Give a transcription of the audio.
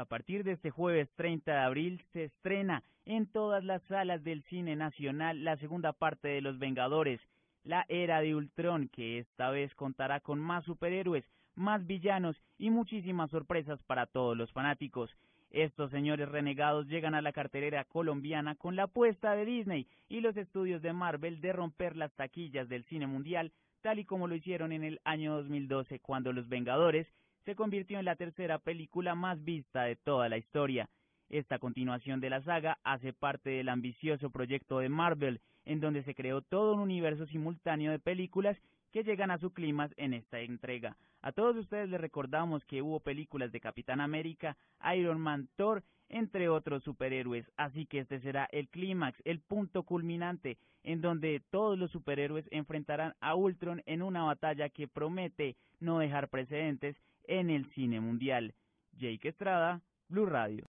A partir de este jueves 30 de abril se estrena en todas las salas del cine nacional la segunda parte de Los Vengadores, la era de Ultron, que esta vez contará con más superhéroes, más villanos y muchísimas sorpresas para todos los fanáticos. Estos señores renegados llegan a la carterera colombiana con la apuesta de Disney y los estudios de Marvel de romper las taquillas del cine mundial, tal y como lo hicieron en el año 2012 cuando Los Vengadores se convirtió en la tercera película más vista de toda la historia. Esta continuación de la saga hace parte del ambicioso proyecto de Marvel, en donde se creó todo un universo simultáneo de películas que llegan a su clímax en esta entrega. A todos ustedes les recordamos que hubo películas de Capitán América, Iron Man, Thor, entre otros superhéroes, así que este será el clímax, el punto culminante, en donde todos los superhéroes enfrentarán a Ultron en una batalla que promete no dejar precedentes en el cine mundial. Jake Estrada, Blue Radio.